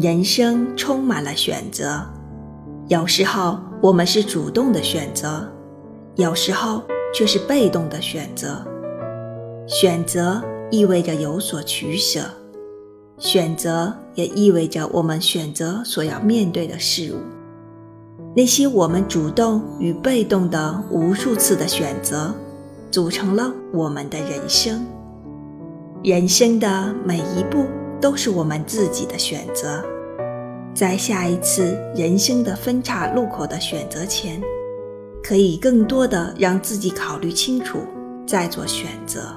人生充满了选择，有时候我们是主动的选择，有时候却是被动的选择。选择意味着有所取舍，选择也意味着我们选择所要面对的事物。那些我们主动与被动的无数次的选择，组成了我们的人生。人生的每一步。都是我们自己的选择，在下一次人生的分岔路口的选择前，可以更多的让自己考虑清楚，再做选择。